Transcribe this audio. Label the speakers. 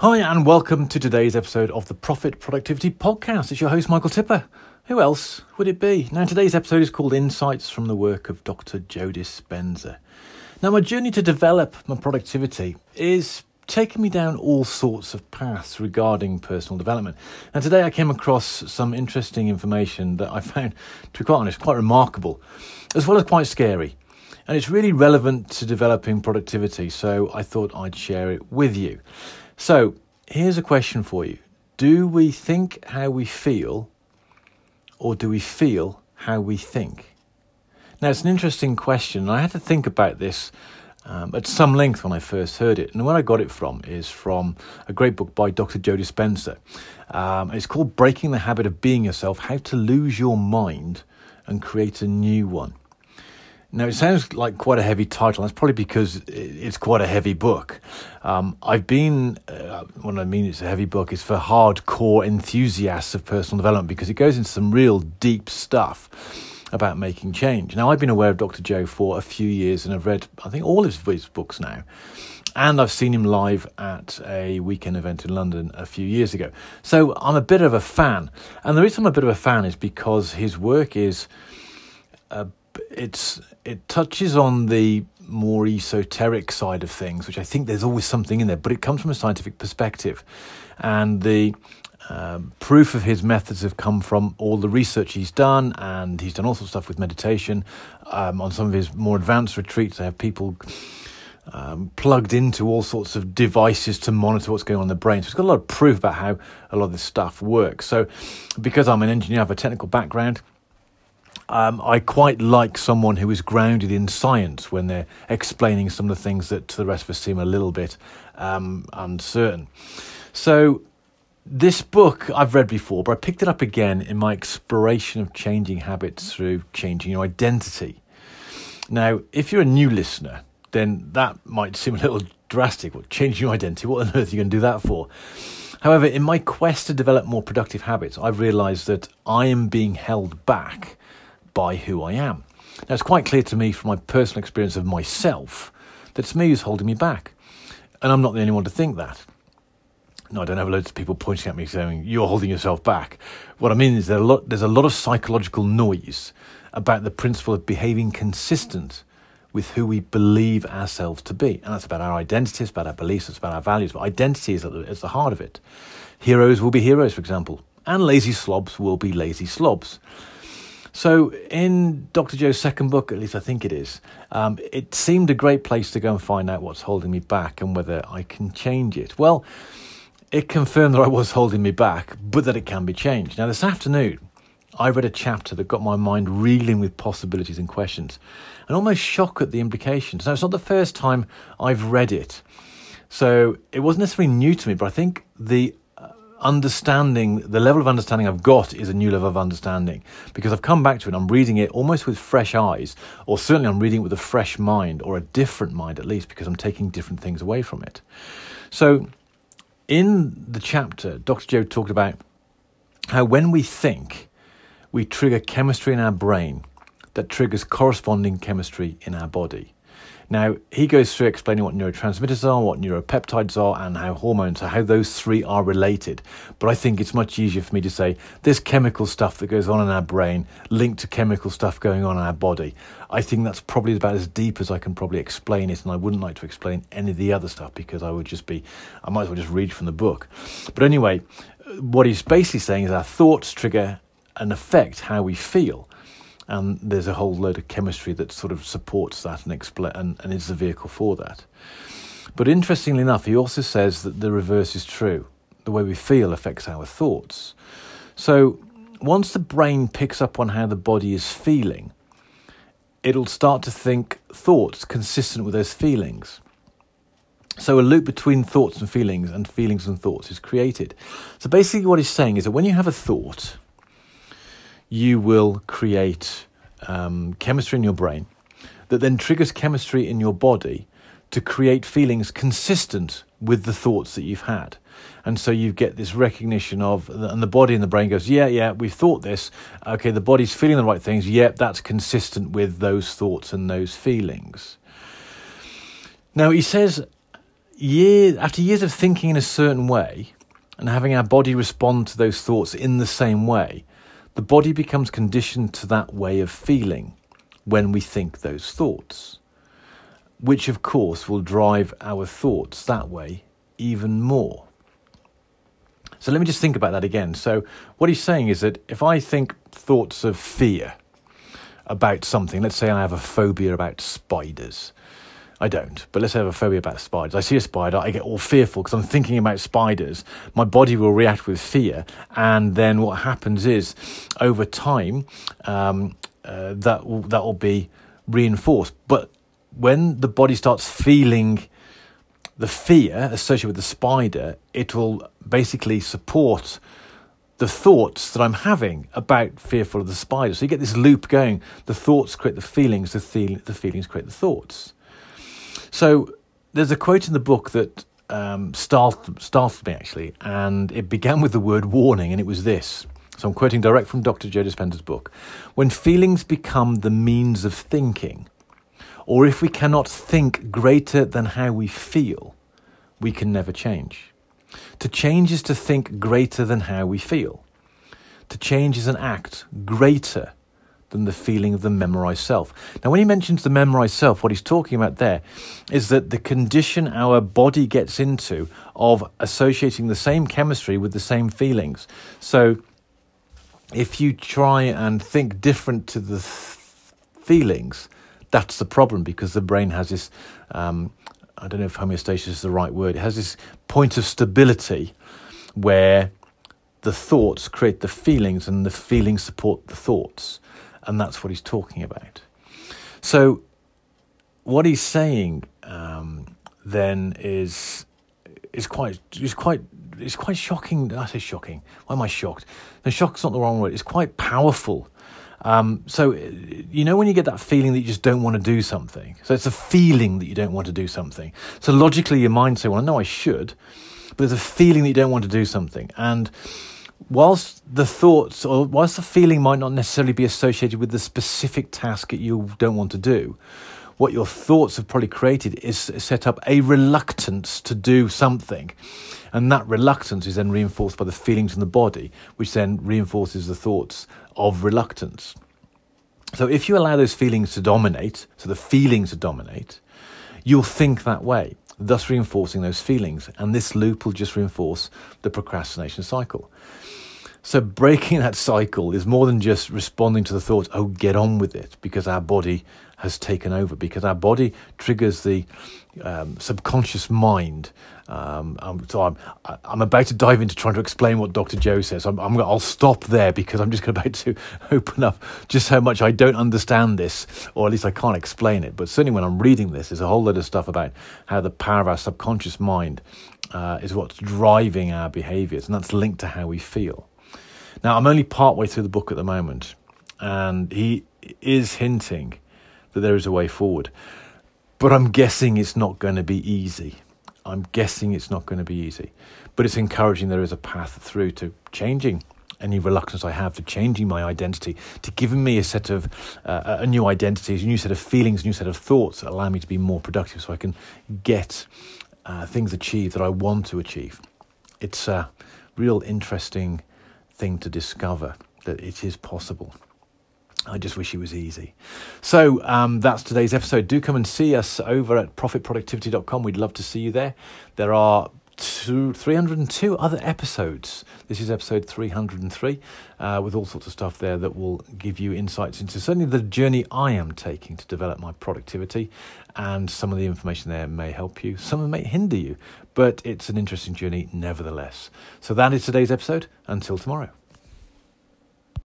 Speaker 1: Hi, and welcome to today's episode of the Profit Productivity Podcast. It's your host, Michael Tipper. Who else would it be? Now, today's episode is called Insights from the Work of Dr. Joe Dispenza. Now, my journey to develop my productivity is taking me down all sorts of paths regarding personal development. And today I came across some interesting information that I found, to be quite honest, quite remarkable, as well as quite scary. And it's really relevant to developing productivity, so I thought I'd share it with you. So, here's a question for you Do we think how we feel, or do we feel how we think? Now, it's an interesting question. I had to think about this um, at some length when I first heard it. And where I got it from is from a great book by Dr. Joe Dispenza. Um, it's called Breaking the Habit of Being Yourself How to Lose Your Mind and Create a New One. Now, it sounds like quite a heavy title. That's probably because it's quite a heavy book. Um, I've been, uh, when I mean it's a heavy book, it's for hardcore enthusiasts of personal development because it goes into some real deep stuff about making change. Now, I've been aware of Dr. Joe for a few years and I've read, I think, all of his books now. And I've seen him live at a weekend event in London a few years ago. So I'm a bit of a fan. And the reason I'm a bit of a fan is because his work is. Uh, it's it touches on the more esoteric side of things, which I think there's always something in there, but it comes from a scientific perspective, and the um, proof of his methods have come from all the research he's done, and he's done all sorts of stuff with meditation. Um, on some of his more advanced retreats, they have people um, plugged into all sorts of devices to monitor what's going on in the brain. So he's got a lot of proof about how a lot of this stuff works. So, because I'm an engineer, I have a technical background. Um, I quite like someone who is grounded in science when they're explaining some of the things that to the rest of us seem a little bit um, uncertain. So, this book I've read before, but I picked it up again in my exploration of changing habits through changing your identity. Now, if you're a new listener, then that might seem a little drastic. What changing your identity? What on earth are you going to do that for? However, in my quest to develop more productive habits, I've realized that I am being held back by who I am. Now, it's quite clear to me from my personal experience of myself that it's me who's holding me back. And I'm not the only one to think that. No, I don't have loads of people pointing at me saying, you're holding yourself back. What I mean is there a lot, there's a lot of psychological noise about the principle of behaving consistent with who we believe ourselves to be. And that's about our identity, it's about our beliefs, it's about our values. But identity is at the, the heart of it. Heroes will be heroes, for example, and lazy slobs will be lazy slobs. So, in Dr. Joe's second book, at least I think it is, um, it seemed a great place to go and find out what's holding me back and whether I can change it. Well, it confirmed that I was holding me back, but that it can be changed. Now, this afternoon, I read a chapter that got my mind reeling with possibilities and questions and almost shocked at the implications. Now, it's not the first time I've read it. So it wasn't necessarily new to me, but I think the understanding, the level of understanding I've got is a new level of understanding because I've come back to it. I'm reading it almost with fresh eyes, or certainly I'm reading it with a fresh mind or a different mind at least because I'm taking different things away from it. So, in the chapter, Dr. Joe talked about how when we think, we trigger chemistry in our brain that triggers corresponding chemistry in our body. Now, he goes through explaining what neurotransmitters are, what neuropeptides are, and how hormones are, how those three are related. But I think it's much easier for me to say this chemical stuff that goes on in our brain linked to chemical stuff going on in our body. I think that's probably about as deep as I can probably explain it, and I wouldn't like to explain any of the other stuff because I would just be, I might as well just read from the book. But anyway, what he's basically saying is our thoughts trigger and affect how we feel and there's a whole load of chemistry that sort of supports that and, expl- and, and is the vehicle for that. But interestingly enough, he also says that the reverse is true. The way we feel affects our thoughts. So once the brain picks up on how the body is feeling, it'll start to think thoughts consistent with those feelings. So a loop between thoughts and feelings and feelings and thoughts is created. So basically, what he's saying is that when you have a thought, you will create um, chemistry in your brain that then triggers chemistry in your body to create feelings consistent with the thoughts that you've had. And so you get this recognition of, and the body and the brain goes, yeah, yeah, we've thought this. Okay, the body's feeling the right things. Yep, that's consistent with those thoughts and those feelings. Now, he says years after years of thinking in a certain way and having our body respond to those thoughts in the same way, the body becomes conditioned to that way of feeling when we think those thoughts, which of course will drive our thoughts that way even more. So let me just think about that again. So, what he's saying is that if I think thoughts of fear about something, let's say I have a phobia about spiders, I don't, but let's have a phobia about spiders. I see a spider, I get all fearful because I'm thinking about spiders. My body will react with fear, and then what happens is, over time, um, uh, that will, that will be reinforced. But when the body starts feeling the fear associated with the spider, it will basically support the thoughts that I'm having about fearful of the spider. So you get this loop going. The thoughts create the feelings, the, the, the feelings create the thoughts. So there's a quote in the book that um, startled, startled me actually, and it began with the word warning, and it was this. So I'm quoting direct from Dr. Joe Dispenza's book. When feelings become the means of thinking, or if we cannot think greater than how we feel, we can never change. To change is to think greater than how we feel. To change is an act greater than the feeling of the memorized self. Now, when he mentions the memorized self, what he's talking about there is that the condition our body gets into of associating the same chemistry with the same feelings. So, if you try and think different to the th- feelings, that's the problem because the brain has this. Um, I don't know if homeostasis is the right word. It has this point of stability where the thoughts create the feelings and the feelings support the thoughts and that's what he's talking about. So, what he's saying um, then is is quite is quite it's quite shocking. That is shocking. Why am I shocked? No, shock's not the wrong word. It's quite powerful. Um, so you know when you get that feeling that you just don't want to do something. So it's a feeling that you don't want to do something. So logically, your mind say, "Well, I know I should," but there's a feeling that you don't want to do something, and whilst the thoughts or whilst the feeling might not necessarily be associated with the specific task that you don't want to do, what your thoughts have probably created is set up a reluctance to do something. And that reluctance is then reinforced by the feelings in the body, which then reinforces the thoughts of reluctance. So if you allow those feelings to dominate, so the feelings to dominate, you'll think that way, thus reinforcing those feelings. And this loop will just reinforce the procrastination cycle. So breaking that cycle is more than just responding to the thought, oh, get on with it, because our body has taken over, because our body triggers the um, subconscious mind. Um, um, so I'm, I'm about to dive into trying to explain what Dr. Joe says. I'm, I'm, I'll stop there because I'm just about to open up just how much I don't understand this, or at least I can't explain it. But certainly when I'm reading this, there's a whole lot of stuff about how the power of our subconscious mind uh, is what's driving our behaviors, and that's linked to how we feel. Now, I'm only partway through the book at the moment, and he is hinting that there is a way forward. But I'm guessing it's not going to be easy. I'm guessing it's not going to be easy. But it's encouraging there is a path through to changing any reluctance I have to changing my identity, to giving me a set of uh, a new identity, a new set of feelings, a new set of thoughts that allow me to be more productive so I can get uh, things achieved that I want to achieve. It's a real interesting thing to discover that it is possible. I just wish it was easy. So um, that's today's episode. Do come and see us over at profitproductivity.com. We'd love to see you there. There are two, 302 other episodes. This is episode 303 uh, with all sorts of stuff there that will give you insights into certainly the journey I am taking to develop my productivity. And some of the information there may help you, some may hinder you, but it's an interesting journey nevertheless. So that is today's episode. Until tomorrow.